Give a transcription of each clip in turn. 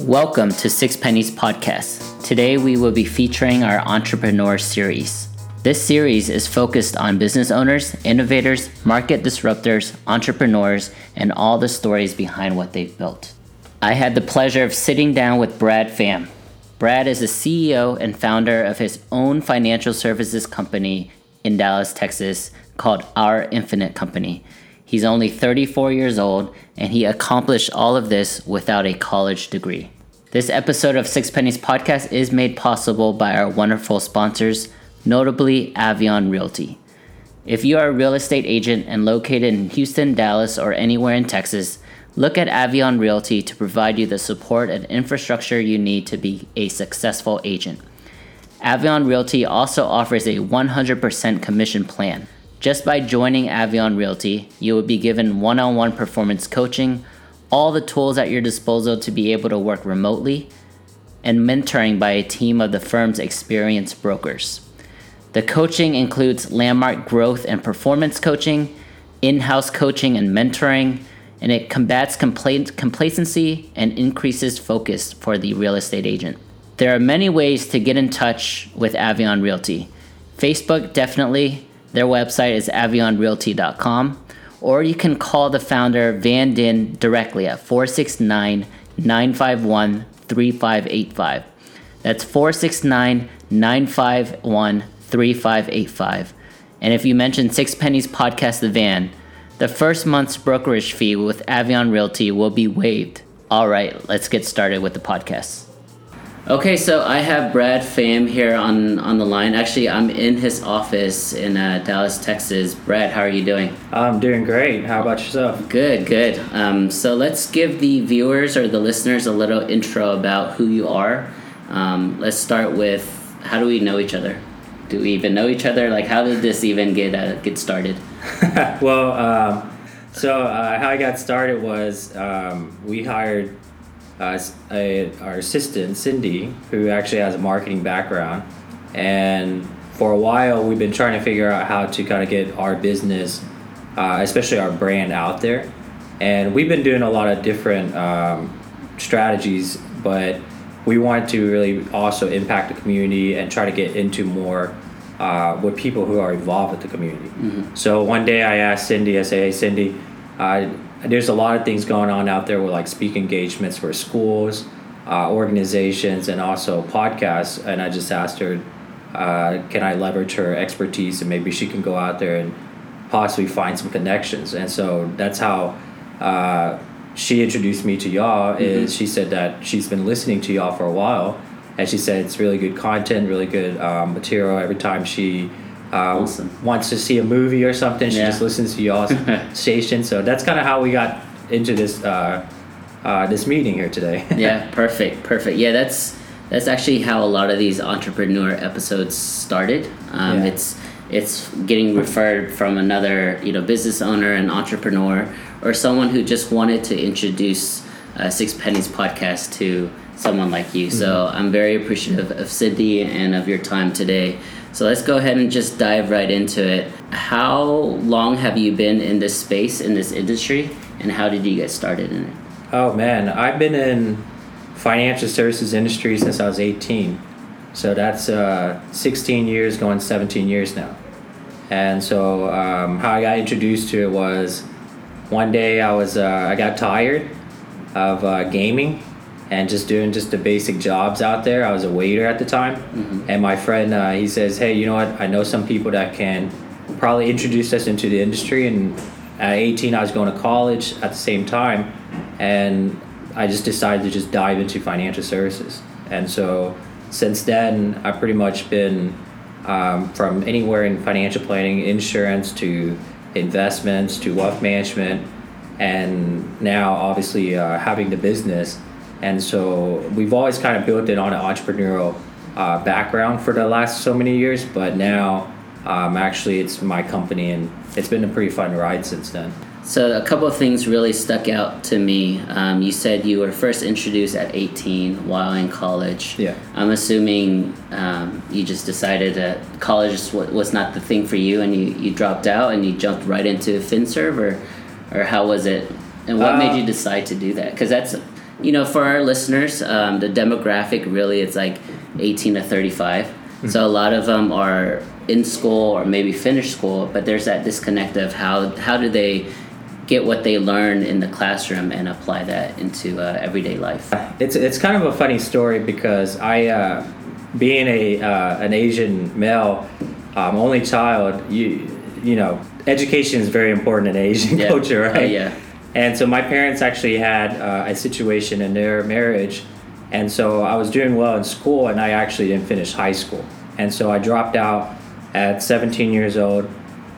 Welcome to Six Pennies Podcast. Today we will be featuring our Entrepreneur Series. This series is focused on business owners, innovators, market disruptors, entrepreneurs, and all the stories behind what they've built. I had the pleasure of sitting down with Brad Pham. Brad is the CEO and founder of his own financial services company in Dallas, Texas, called Our Infinite Company. He's only 34 years old, and he accomplished all of this without a college degree. This episode of Six Pennies Podcast is made possible by our wonderful sponsors, notably Avion Realty. If you are a real estate agent and located in Houston, Dallas, or anywhere in Texas, look at Avion Realty to provide you the support and infrastructure you need to be a successful agent. Avion Realty also offers a 100% commission plan. Just by joining Avion Realty, you will be given one on one performance coaching, all the tools at your disposal to be able to work remotely, and mentoring by a team of the firm's experienced brokers. The coaching includes landmark growth and performance coaching, in house coaching and mentoring, and it combats compla- complacency and increases focus for the real estate agent. There are many ways to get in touch with Avion Realty. Facebook, definitely. Their website is avionrealty.com, or you can call the founder Van Din directly at 469 951 3585. That's 469 951 3585. And if you mention Six Pennies Podcast The Van, the first month's brokerage fee with Avion Realty will be waived. All right, let's get started with the podcast. Okay, so I have Brad Pham here on, on the line. Actually, I'm in his office in uh, Dallas, Texas. Brad, how are you doing? I'm doing great. How about yourself? Good, good. Um, so let's give the viewers or the listeners a little intro about who you are. Um, let's start with how do we know each other? Do we even know each other? Like, how did this even get uh, get started? well, um, so uh, how I got started was um, we hired uh, a, our assistant Cindy, who actually has a marketing background, and for a while we've been trying to figure out how to kind of get our business, uh, especially our brand, out there, and we've been doing a lot of different um, strategies, but we want to really also impact the community and try to get into more uh, with people who are involved with the community. Mm-hmm. So one day I asked Cindy, I say, hey Cindy, uh, there's a lot of things going on out there with like speak engagements for schools, uh, organizations, and also podcasts. And I just asked her, uh, can I leverage her expertise and maybe she can go out there and possibly find some connections. And so that's how uh, she introduced me to y'all. Mm-hmm. Is she said that she's been listening to y'all for a while, and she said it's really good content, really good um, material. Every time she uh, awesome. wants to see a movie or something, she yeah. just listens to y'all's station. So that's kind of how we got into this uh, uh, this meeting here today. yeah, perfect, perfect. Yeah, that's that's actually how a lot of these entrepreneur episodes started. Um, yeah. It's it's getting referred from another you know business owner and entrepreneur or someone who just wanted to introduce uh, Six Pennies podcast to someone like you. Mm-hmm. So I'm very appreciative of Cindy and of your time today. So let's go ahead and just dive right into it. How long have you been in this space, in this industry, and how did you get started in it? Oh man, I've been in financial services industry since I was 18. So that's uh, 16 years, going 17 years now. And so um, how I got introduced to it was one day I was uh, I got tired of uh, gaming and just doing just the basic jobs out there. I was a waiter at the time, mm-hmm. and my friend uh, he says, "Hey, you know what? I know some people that can probably introduce us into the industry." And at 18, I was going to college at the same time, and I just decided to just dive into financial services. And so since then, I've pretty much been um, from anywhere in financial planning, insurance to investments to wealth management, and now obviously uh, having the business and so we've always kind of built it on an entrepreneurial uh, background for the last so many years, but now um, actually it's my company and it's been a pretty fun ride since then. So a couple of things really stuck out to me. Um, you said you were first introduced at 18 while in college. Yeah. I'm assuming um, you just decided that college was not the thing for you, and you, you dropped out and you jumped right into FinServ, or or how was it? And what uh, made you decide to do that? Because that's you know, for our listeners, um, the demographic really it's like 18 to 35. Mm-hmm. So a lot of them are in school or maybe finished school, but there's that disconnect of how how do they get what they learn in the classroom and apply that into uh, everyday life. It's it's kind of a funny story because I, uh, being a uh, an Asian male, um, only child, you you know, education is very important in Asian yeah. culture, right? Oh, yeah. And so my parents actually had uh, a situation in their marriage, and so I was doing well in school, and I actually didn't finish high school, and so I dropped out at 17 years old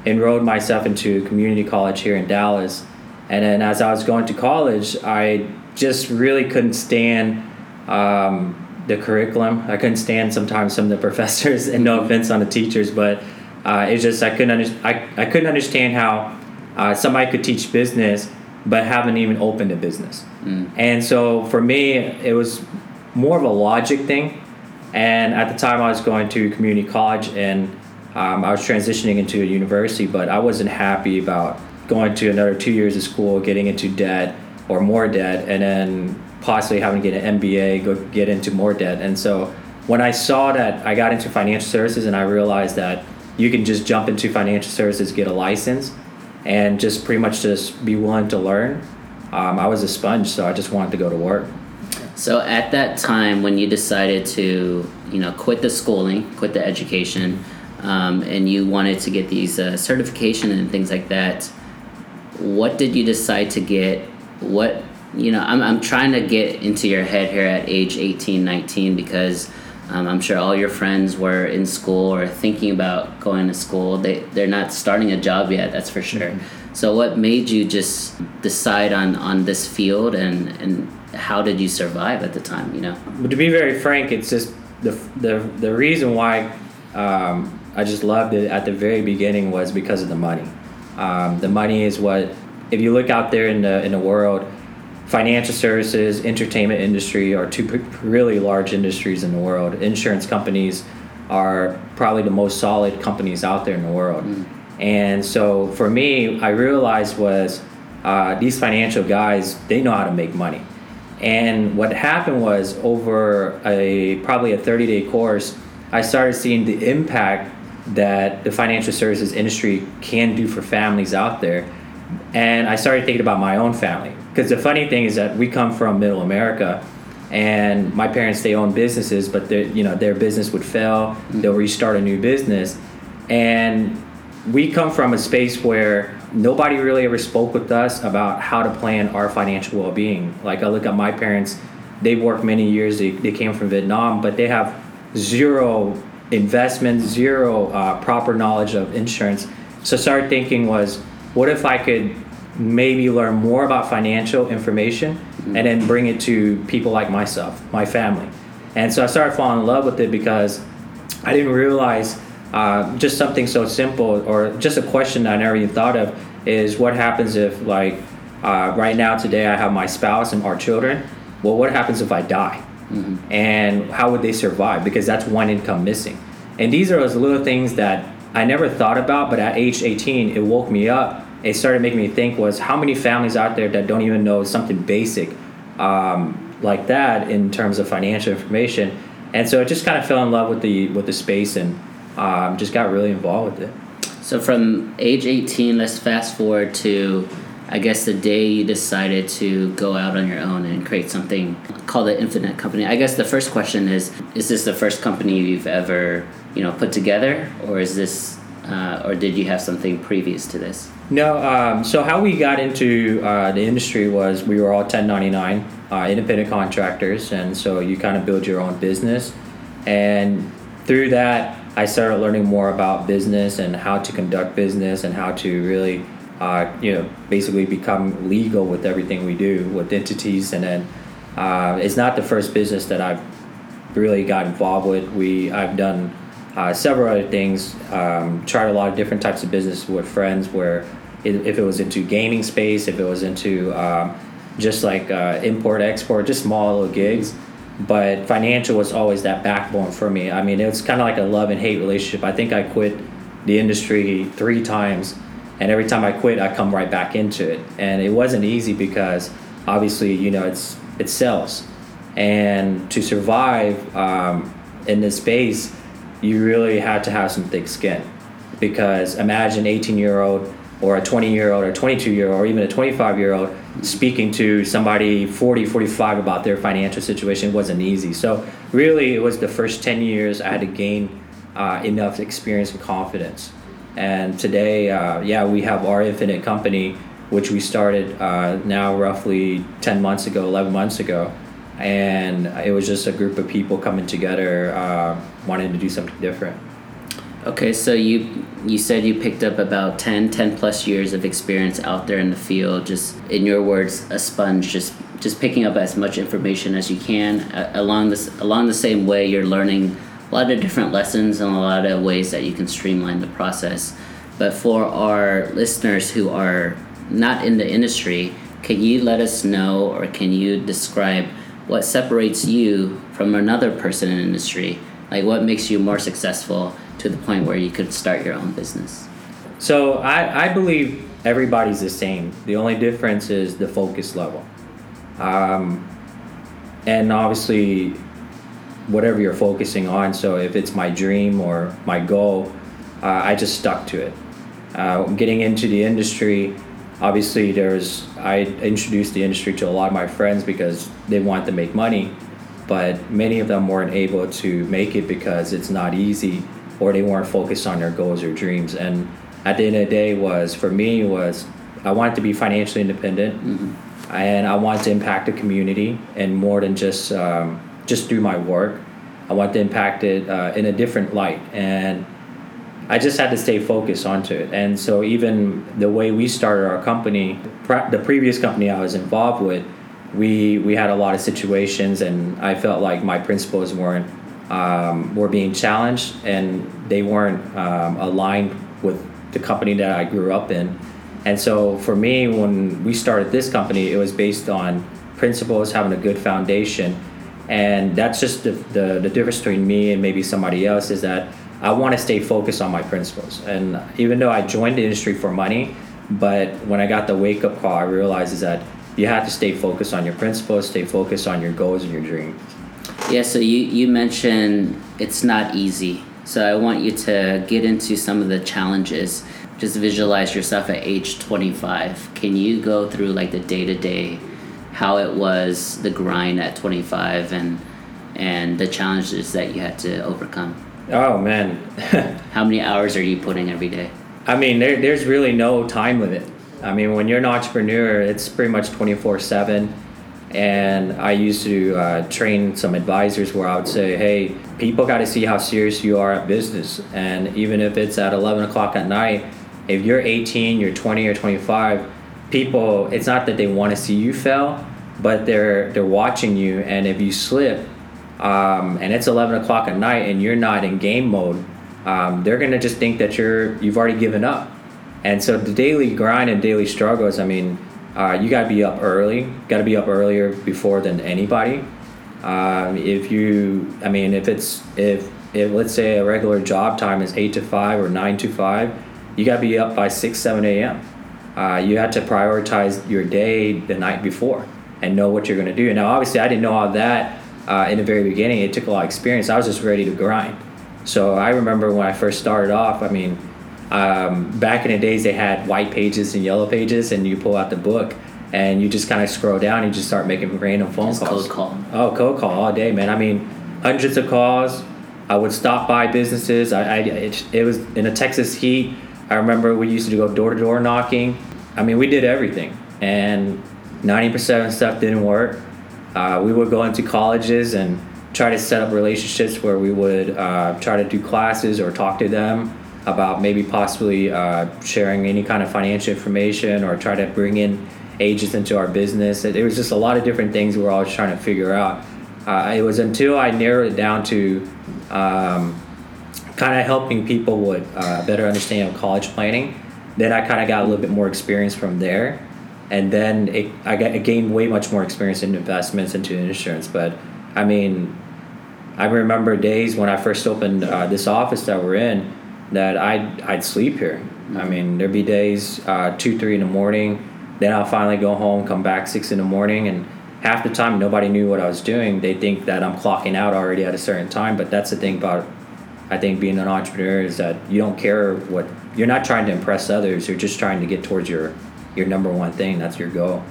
enrolled myself into community college here in Dallas. And then as I was going to college, I just really couldn't stand um, the curriculum. I couldn't stand sometimes some of the professors, and no offense on the teachers, but uh, it's just I couldn't under- I, I couldn't understand how uh, somebody could teach business but haven't even opened a business. Mm. And so for me, it was more of a logic thing. And at the time, I was going to community college, and um, I was transitioning into a university, but I wasn't happy about going to another two years of school, getting into debt or more debt, and then possibly having to get an MBA, go get into more debt. And so when I saw that I got into financial services and I realized that you can just jump into financial services, get a license, and just pretty much just be willing to learn, um, I was a sponge, so I just wanted to go to work. So at that time, when you decided to, you know, quit the schooling, quit the education, um, and you wanted to get these uh, certification and things like that, what did you decide to get? What you know, I'm I'm trying to get into your head here at age 18, 19 because um, I'm sure all your friends were in school or thinking about going to school. They they're not starting a job yet. That's for sure. Mm-hmm. So what made you just decide on on this field and and how did you survive at the time? You know. But to be very frank, it's just the the the reason why. Um, I just loved it at the very beginning was because of the money. Um, the money is what, if you look out there in the in the world, financial services, entertainment industry are two really large industries in the world. Insurance companies are probably the most solid companies out there in the world. Mm. And so for me, I realized was uh, these financial guys they know how to make money. And what happened was over a probably a 30 day course, I started seeing the impact that the financial services industry can do for families out there. And I started thinking about my own family. Because the funny thing is that we come from middle America and my parents they own businesses, but you know their business would fail, they'll restart a new business. And we come from a space where nobody really ever spoke with us about how to plan our financial well-being. Like I look at my parents, they've worked many years, they, they came from Vietnam, but they have zero investment, zero uh, proper knowledge of insurance. So started thinking was, what if I could maybe learn more about financial information mm-hmm. and then bring it to people like myself, my family. And so I started falling in love with it because I didn't realize uh, just something so simple or just a question that I never even thought of is what happens if like uh, right now today I have my spouse and our children. Well, what happens if I die? Mm-hmm. And how would they survive? Because that's one income missing. And these are those little things that I never thought about, but at age 18, it woke me up. It started making me think was how many families out there that don't even know something basic um, like that in terms of financial information. And so I just kind of fell in love with the with the space and um, just got really involved with it. So from age 18, let's fast forward to I guess the day you decided to go out on your own and create something called the Infinite Company. I guess the first question is: Is this the first company you've ever, you know, put together, or is this, uh, or did you have something previous to this? No. Um, so how we got into uh, the industry was we were all 1099 uh, independent contractors, and so you kind of build your own business, and through that, I started learning more about business and how to conduct business and how to really uh, you know, basically become legal with everything we do with entities. And then uh, it's not the first business that I've really got involved with. We I've done uh, several other things. Um, tried a lot of different types of business with friends. Where it, if it was into gaming space, if it was into um, just like uh, import export, just small little gigs. But financial was always that backbone for me. I mean, it was kind of like a love and hate relationship. I think I quit the industry three times and every time I quit, I come right back into it. And it wasn't easy because obviously, you know, it's it's sales. And to survive um, in this space, you really had to have some thick skin. Because imagine 18 year old or a 20 year old or 22 year old or even a 25 year old speaking to somebody 40 45 about their financial situation wasn't easy. So really it was the first 10 years i had to gain uh, enough experience and confidence. And today uh, yeah we have our infinite company which we started uh, now roughly 10 months ago 11 months ago and it was just a group of people coming together uh, wanting to do something different Okay, so you you said you picked up about 10, 10 plus years of experience out there in the field, just in your words, a sponge, just just picking up as much information as you can. Uh, along this along the same way, you're learning a lot of different lessons and a lot of ways that you can streamline the process. But for our listeners who are not in the industry, can you let us know or can you describe what separates you from another person in industry? Like what makes you more successful? to the point where you could start your own business? So I, I believe everybody's the same. The only difference is the focus level. Um, and obviously, whatever you're focusing on. So if it's my dream or my goal, uh, I just stuck to it. Uh, getting into the industry, obviously, there's I introduced the industry to a lot of my friends because they want to make money, but many of them weren't able to make it because it's not easy or they weren't focused on their goals or dreams. And at the end of the day, was for me was I wanted to be financially independent, mm-hmm. and I wanted to impact the community, and more than just um, just through my work, I wanted to impact it uh, in a different light, and I just had to stay focused onto it. And so even the way we started our company, the previous company I was involved with, we we had a lot of situations, and I felt like my principles weren't um, were being challenged and they weren't um, aligned with the company that I grew up in. And so for me, when we started this company, it was based on principles, having a good foundation. And that's just the, the, the difference between me and maybe somebody else is that I want to stay focused on my principles. And even though I joined the industry for money, but when I got the wake up call, I realized is that you have to stay focused on your principles, stay focused on your goals and your dreams. Yeah, so you, you mentioned it's not easy. So I want you to get into some of the challenges. Just visualize yourself at age 25. Can you go through like the day to day, how it was, the grind at 25, and and the challenges that you had to overcome? Oh man, how many hours are you putting every day? I mean, there, there's really no time limit. I mean, when you're an entrepreneur, it's pretty much 24 seven and I used to uh, train some advisors where I would say, hey, people got to see how serious you are at business. And even if it's at 11 o'clock at night, if you're 18, you're 20 or 25, people, it's not that they want to see you fail, but they're, they're watching you. And if you slip um, and it's 11 o'clock at night and you're not in game mode, um, they're going to just think that you're, you've already given up. And so the daily grind and daily struggles, I mean, uh, you got to be up early. Got to be up earlier before than anybody. Um, if you, I mean, if it's if if let's say a regular job time is eight to five or nine to five, you got to be up by six seven a.m. Uh, you have to prioritize your day the night before and know what you're going to do. Now, obviously, I didn't know all that uh, in the very beginning. It took a lot of experience. I was just ready to grind. So I remember when I first started off. I mean, um, back in the days, they had white pages and yellow pages, and you pull out the book and you just kind of scroll down and you just start making random phone just calls. Cold call. Oh, cold call all day, man. I mean, hundreds of calls. I would stop by businesses. I, I it, it was in a Texas heat. I remember we used to go door to door knocking. I mean, we did everything, and ninety percent of stuff didn't work. Uh, we would go into colleges and try to set up relationships where we would uh, try to do classes or talk to them about maybe possibly uh, sharing any kind of financial information or try to bring in agents into our business. It, it was just a lot of different things we were always trying to figure out. Uh, it was until I narrowed it down to um, kind of helping people with uh, better understanding of college planning. Then I kind of got a little bit more experience from there. And then it, I, got, I gained way much more experience in investments into insurance. But I mean, I remember days when I first opened uh, this office that we're in that I'd, I'd sleep here. I mean, there'd be days, uh, two, three in the morning. Then I'll finally go home, come back six in the morning, and half the time nobody knew what I was doing. They think that I'm clocking out already at a certain time, but that's the thing about I think being an entrepreneur is that you don't care what you're not trying to impress others. You're just trying to get towards your your number one thing. That's your goal.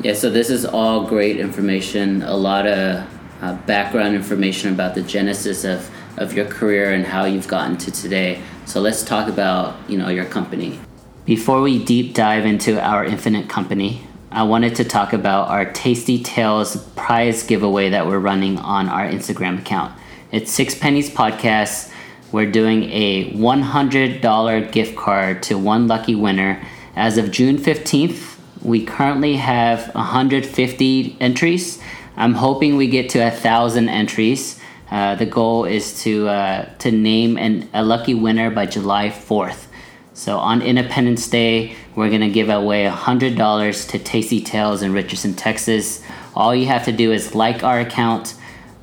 Yeah. So this is all great information. A lot of uh, background information about the genesis of of your career and how you've gotten to today. So let's talk about you know your company. Before we deep dive into our infinite company, I wanted to talk about our Tasty Tales prize giveaway that we're running on our Instagram account. It's Six Pennies Podcast. We're doing a $100 gift card to one lucky winner. As of June 15th, we currently have 150 entries. I'm hoping we get to a thousand entries. Uh, the goal is to uh, to name an, a lucky winner by July 4th. So on Independence Day, we're gonna give away $100 to Tasty Tales in Richardson, Texas. All you have to do is like our account,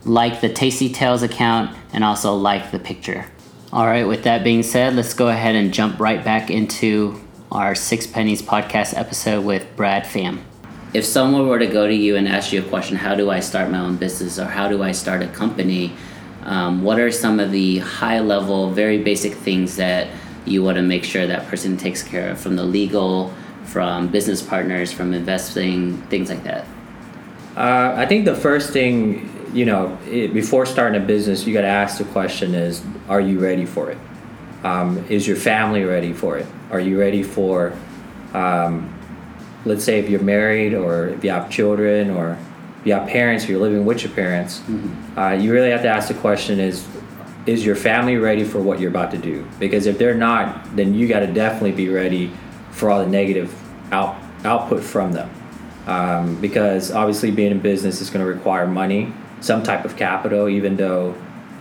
like the Tasty Tales account, and also like the picture. All right, with that being said, let's go ahead and jump right back into our Six Pennies podcast episode with Brad Pham. If someone were to go to you and ask you a question, how do I start my own business or how do I start a company? Um, what are some of the high level, very basic things that you want to make sure that person takes care of from the legal, from business partners, from investing, things like that? Uh, I think the first thing, you know, it, before starting a business, you got to ask the question is, are you ready for it? Um, is your family ready for it? Are you ready for, um, let's say, if you're married or if you have children or if you have parents, or you're living with your parents, mm-hmm. uh, you really have to ask the question is, is your family ready for what you're about to do? Because if they're not, then you got to definitely be ready for all the negative out, output from them. Um, because obviously, being in business is going to require money, some type of capital, even though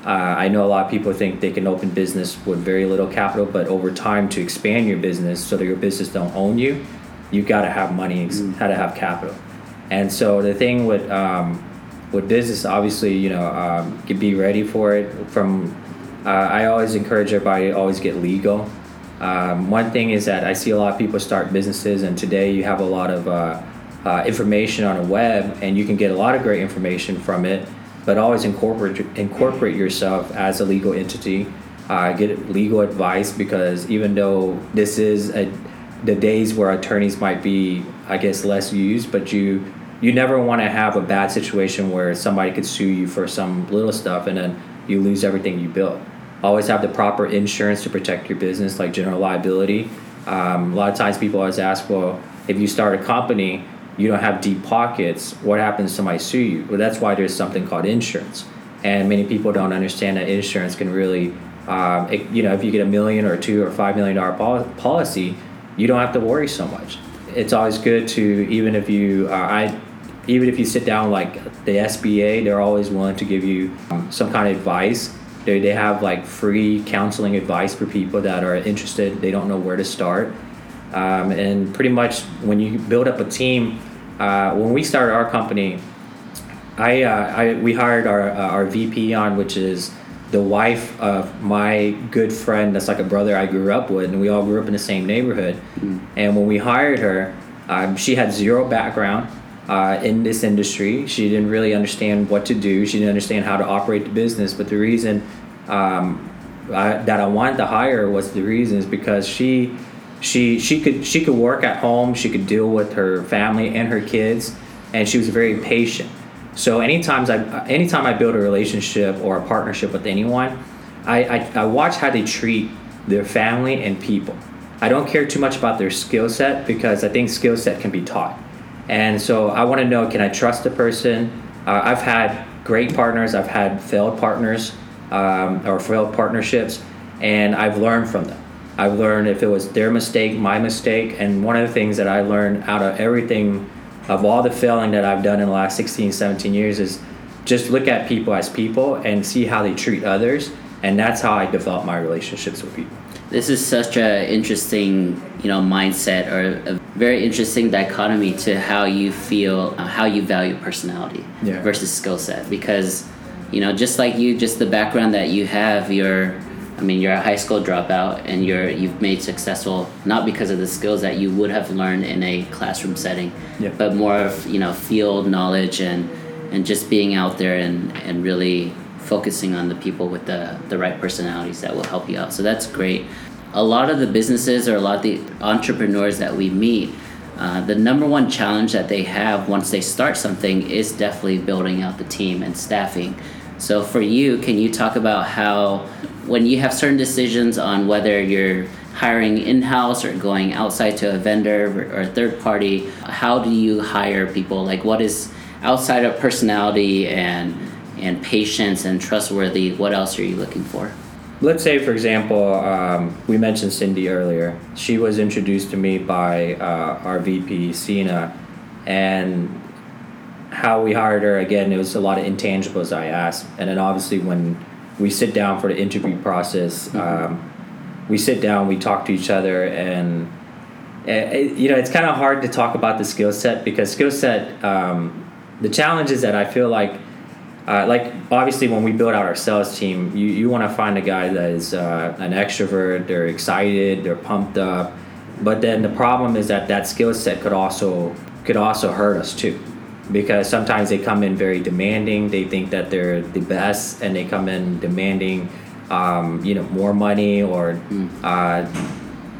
uh, I know a lot of people think they can open business with very little capital, but over time to expand your business so that your business don't own you, you've got to have money, mm. got to have capital. And so the thing with um, with business, obviously, you know, um, be ready for it. From uh, I always encourage everybody to always get legal. Um, one thing is that I see a lot of people start businesses, and today you have a lot of uh, uh, information on a web, and you can get a lot of great information from it. But always incorporate incorporate yourself as a legal entity. Uh, get legal advice because even though this is a, the days where attorneys might be, I guess, less used, but you you never want to have a bad situation where somebody could sue you for some little stuff and then you lose everything you built. Always have the proper insurance to protect your business, like general liability. Um, a lot of times people always ask, well, if you start a company, you don't have deep pockets, what happens if somebody sue you? Well, that's why there's something called insurance. And many people don't understand that insurance can really, um, it, you know, if you get a million or two or five million dollar policy, you don't have to worry so much. It's always good to, even if you, uh, I even if you sit down like the SBA, they're always willing to give you um, some kind of advice. They, they have like free counseling advice for people that are interested. They don't know where to start. Um, and pretty much when you build up a team, uh, when we started our company, I, uh, I we hired our uh, our VP on, which is the wife of my good friend. That's like a brother I grew up with, and we all grew up in the same neighborhood. Mm-hmm. And when we hired her, um, she had zero background uh, in this industry. She didn't really understand what to do. She didn't understand how to operate the business. But the reason um, I, that I wanted to hire was the reason is because she she she could she could work at home. She could deal with her family and her kids, and she was very patient. So anytime I anytime I build a relationship or a partnership with anyone, I, I, I watch how they treat their family and people. I don't care too much about their skill set because I think skill set can be taught and so I want to know can I trust the person? Uh, I've had great partners, I've had failed partners um, or failed partnerships, and I've learned from them. I've learned if it was their mistake, my mistake, and one of the things that I learned out of everything, of all the failing that I've done in the last 16, 17 years, is just look at people as people and see how they treat others, and that's how I develop my relationships with people this is such a interesting you know mindset or a very interesting dichotomy to how you feel uh, how you value personality yeah. versus skill set because you know just like you just the background that you have you're I mean, you're a high school dropout, and you're you've made successful not because of the skills that you would have learned in a classroom setting, Yeah. but more of you know field knowledge and and just being out there and and really focusing on the people with the the right personalities that will help you out. So that's great. A lot of the businesses or a lot of the entrepreneurs that we meet. Uh, the number one challenge that they have once they start something is definitely building out the team and staffing. So for you, can you talk about how when you have certain decisions on whether you're hiring in-house or going outside to a vendor or a third party, how do you hire people? Like what is outside of personality and and patience and trustworthy, what else are you looking for? Let's say, for example, um, we mentioned Cindy earlier. She was introduced to me by uh, our VP, Sina, and how we hired her again, it was a lot of intangibles I asked. And then obviously, when we sit down for the interview process, um, we sit down, we talk to each other, and it, you know, it's kind of hard to talk about the skill set because skill set, um, the challenge is that I feel like uh, like obviously when we build out our sales team you, you want to find a guy that is uh, an extrovert they're excited they're pumped up. But then the problem is that that skill set could also could also hurt us too because sometimes they come in very demanding. They think that they're the best and they come in demanding um, you know more money or uh,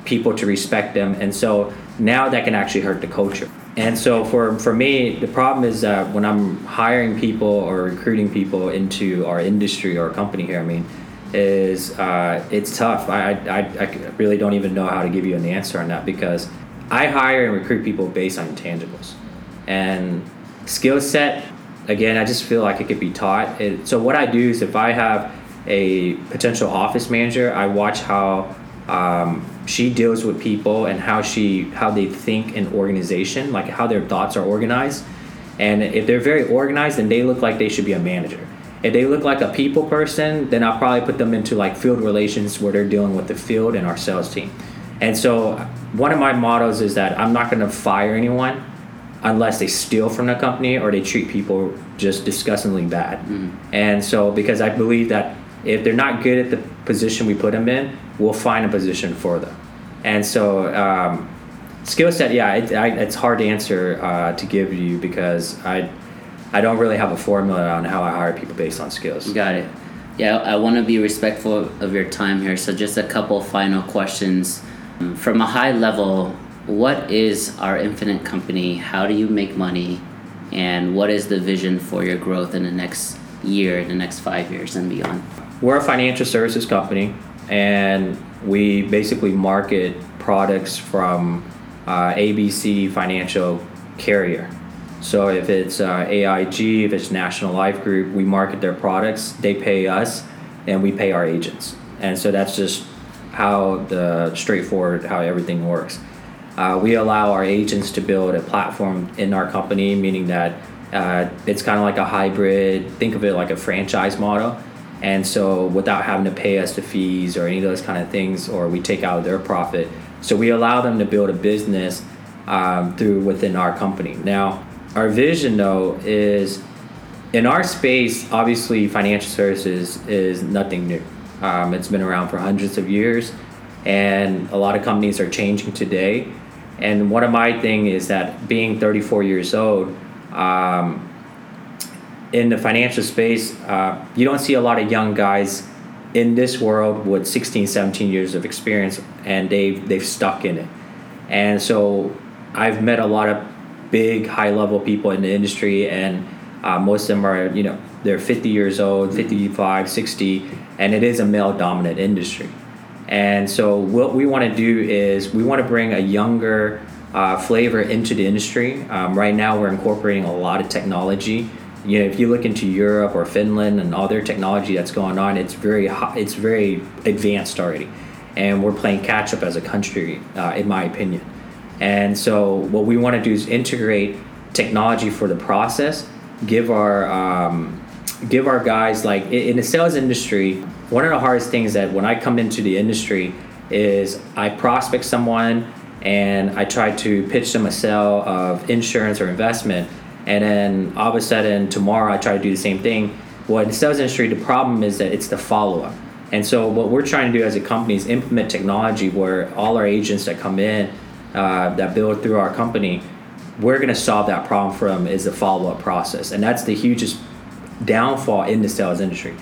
people to respect them. And so now that can actually hurt the culture. And so for, for me the problem is that when i'm hiring people or recruiting people into our industry or company here i mean is uh, it's tough. I, I, I really don't even know how to give you an answer on that because i hire and recruit people based on intangibles. And skill set again i just feel like it could be taught. So what i do is if i have a potential office manager i watch how um, she deals with people and how she how they think in organization like how their thoughts are organized. And if they're very organized then they look like they should be a manager. If they look like a people person then i'll probably put them into like field relations where they're dealing with the field and our sales team. And so one of my mottos is that i'm not going to fire anyone unless they steal from the company or they treat people just disgustingly bad and so because i believe that if they're not good at the position we put them in we'll find a position for them and so um, skill set yeah it, I, it's hard to answer uh, to give you because i i don't really have a formula on how i hire people based on skills Got it. Yeah, I want to be respectful of your time here. So, just a couple final questions. From a high level, what is our infinite company? How do you make money? And what is the vision for your growth in the next year, the next five years, and beyond? we're a financial services company and we basically market products from uh, abc financial carrier so if it's uh, aig if it's national life group we market their products they pay us and we pay our agents and so that's just how the straightforward how everything works uh, we allow our agents to build a platform in our company meaning that uh, it's kind of like a hybrid think of it like a franchise model. And so without having to pay us the fees or any of those kind of things or we take out their profit. So we allow them to build a business um, through within our company. Now our vision though is in our space obviously financial services is nothing new. Um, it's been around for hundreds of years and a lot of companies are changing today and one of my thing is that being 34 years old um, in the financial space, uh, you don't see a lot of young guys in this world with 16, 17 years of experience, and they've they've stuck in it. And so, I've met a lot of big, high level people in the industry, and uh, most of them are you know they're 50 years old, 55, 60, and it is a male dominant industry. And so, what we want to do is we want to bring a younger uh, flavor into the industry. Um, right now, we're incorporating a lot of technology you know, if you look into Europe or Finland and all their technology that's going on, it's very high, it's very advanced already, and we're playing catch up as a country, uh, in my opinion. And so, what we want to do is integrate technology for the process, give our um, give our guys like in the sales industry. One of the hardest things that when I come into the industry is I prospect someone and I try to pitch them a sale of insurance or investment and then all of a sudden tomorrow I try to do the same thing. Well, in the sales industry, the problem is that it's the follow up, And so what we're trying to do as a company is implement technology where all our agents that come in uh, that build through our company, we're going to solve that problem for them is the follow up process, and that's the hugest downfall in the sales industry.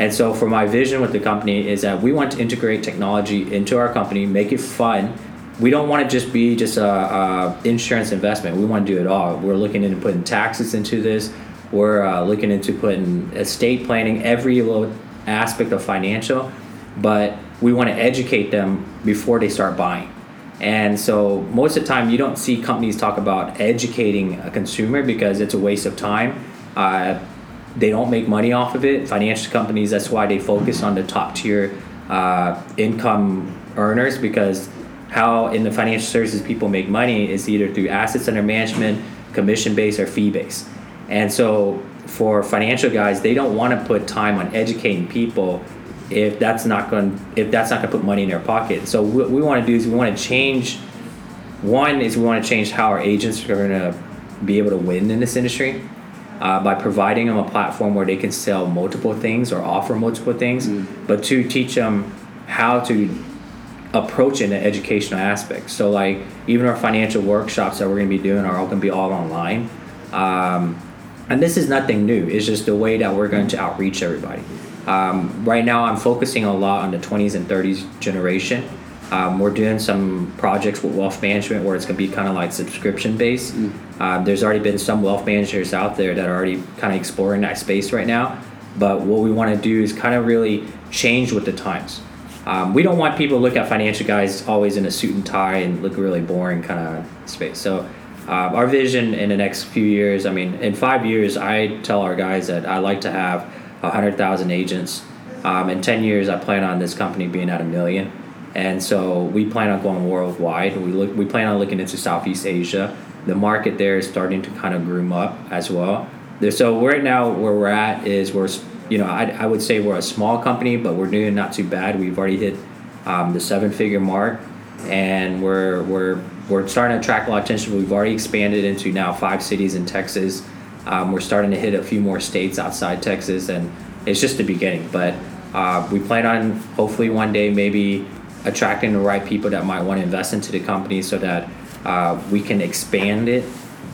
And so, for my vision with the company is that we want to integrate technology into our company, make it fun. We don't want to just be just a, a insurance investment. We want to do it all. We're looking into putting taxes into this. We're uh, looking into putting estate planning, every little aspect of financial, but we want to educate them before they start buying. And so most of the time, you don't see companies talk about educating a consumer because it's a waste of time. Uh, they don't make money off of it. Financial companies, that's why they focus on the top tier uh, income earners because how in the financial services people make money is either through assets under management, commission based, or fee based. And so for financial guys, they don't want to put time on educating people if that's not going if that's not going to put money in their pocket. So what we want to do is we want to change. One is we want to change how our agents are going to be able to win in this industry uh, by providing them a platform where they can sell multiple things or offer multiple things, mm. but to teach them how to approach in an educational aspect. So like even our financial workshops that we're going to be doing are all going to be all online. Um, and this is nothing new. It's just the way that we're going to outreach everybody. Um, right now, I'm focusing a lot on the 20s and 30s generation. Um, we're doing some projects with wealth management where it's going to be kind of like subscription based. Mm. Um, there's already been some wealth managers out there that are already kind of exploring that space right now. But what we want to do is kind of really change with the times. Um, we don't want people to look at financial guys always in a suit and tie and look really boring kind of space. So uh, our vision in the next few years, I mean, in five years, I tell our guys that I like to have 100,000 agents. Um, in 10 years, I plan on this company being at a million. And so we plan on going worldwide. We look, we plan on looking into Southeast Asia. The market there is starting to kind of groom up as well. So right now, where we're at is we're, you know, I, I would say we're a small company, but we're doing not too bad. We've already hit um, the seven-figure mark, and we're we're we're starting to attract a lot of attention. We've already expanded into now five cities in Texas. Um, we're starting to hit a few more states outside Texas, and it's just the beginning. But uh, we plan on hopefully one day maybe attracting the right people that might want to invest into the company so that uh, we can expand it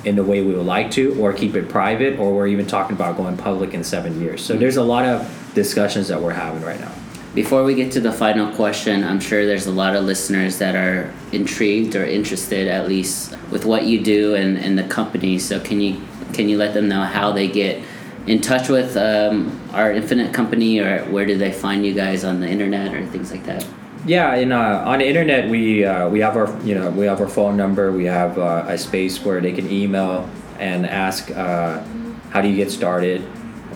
in the way we would like to, or keep it private, or we're even talking about going public in seven years. So there's a lot of discussions that we're having right now. Before we get to the final question, I'm sure there's a lot of listeners that are intrigued or interested, at least, with what you do and, and the company. So can you can you let them know how they get in touch with um, our Infinite company, or where do they find you guys on the internet or things like that? Yeah, in, uh, on the internet, we uh, we have our you know we have our phone number. We have uh, a space where they can email and ask uh, how do you get started.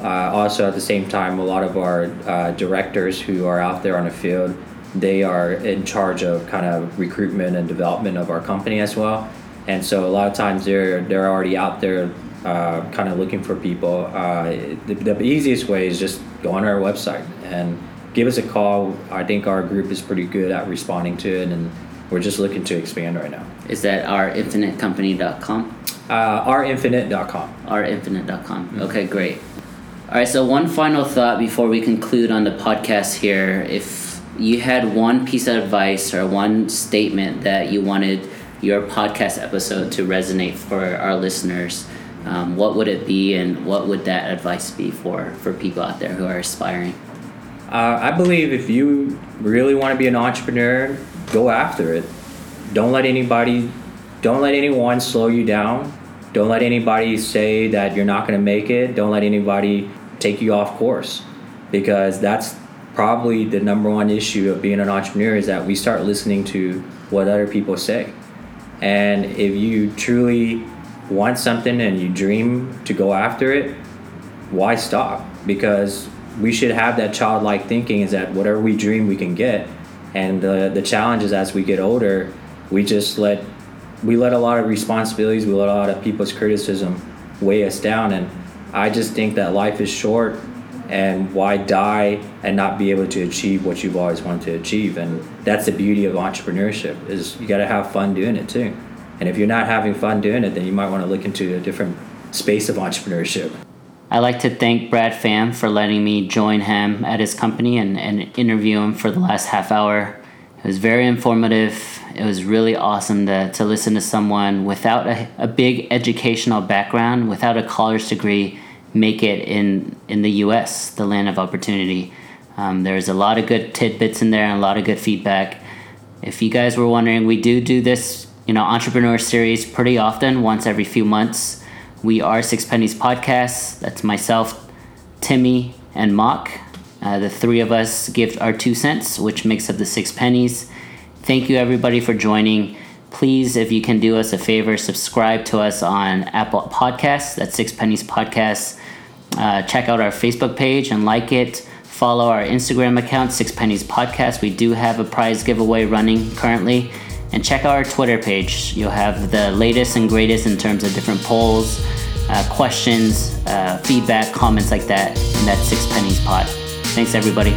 Uh, also, at the same time, a lot of our uh, directors who are out there on the field, they are in charge of kind of recruitment and development of our company as well. And so a lot of times they're they're already out there uh, kind of looking for people, uh, the, the, easiest way is just go on our website and give us a call. I think our group is pretty good at responding to it, and we're just looking to expand right now. Is that ourinfinitecompany.com? Uh, ourinfinite.com. Ourinfinite.com. Mm-hmm. Okay, great. All right, so one final thought before we conclude on the podcast here. If you had one piece of advice or one statement that you wanted your podcast episode to resonate for our listeners, um, what would it be and what would that advice be for, for people out there who are aspiring? Uh, I believe if you really want to be an entrepreneur, go after it. Don't let anybody, don't let anyone slow you down. Don't let anybody say that you're not going to make it. Don't let anybody take you off course because that's probably the number one issue of being an entrepreneur is that we start listening to what other people say. And if you truly want something and you dream to go after it, why stop? Because we should have that childlike thinking is that whatever we dream we can get. And the, the challenge is as we get older, we just let we let a lot of responsibilities, we let a lot of people's criticism weigh us down. And I just think that life is short and why die and not be able to achieve what you've always wanted to achieve and that's the beauty of entrepreneurship is you got to have fun doing it too and if you're not having fun doing it, then you might want to look into a different space of entrepreneurship. I'd like to thank Brad Pham for letting me join him at his company and, and interview him for the last half hour. It was very informative. It was really awesome to, to listen to someone without a, a big educational background, without a college degree, make it in, in the US, the land of opportunity. Um, there's a lot of good tidbits in there and a lot of good feedback. If you guys were wondering, we do do this, you know, entrepreneur series pretty often, once every few months. We are Six Pennies Podcast. That's myself, Timmy, and Mock. Uh, the three of us give our two cents, which makes up the six pennies. Thank you, everybody, for joining. Please, if you can do us a favor, subscribe to us on Apple Podcasts. That's Six Pennies. Uh, check out our Facebook page and like it. Follow our Instagram account, Six Pennies Podcast. We do have a prize giveaway running currently. And check out our Twitter page. You'll have the latest and greatest in terms of different polls, uh, questions, uh, feedback, comments like that. And that's Six Pennies Pod. Thanks, everybody.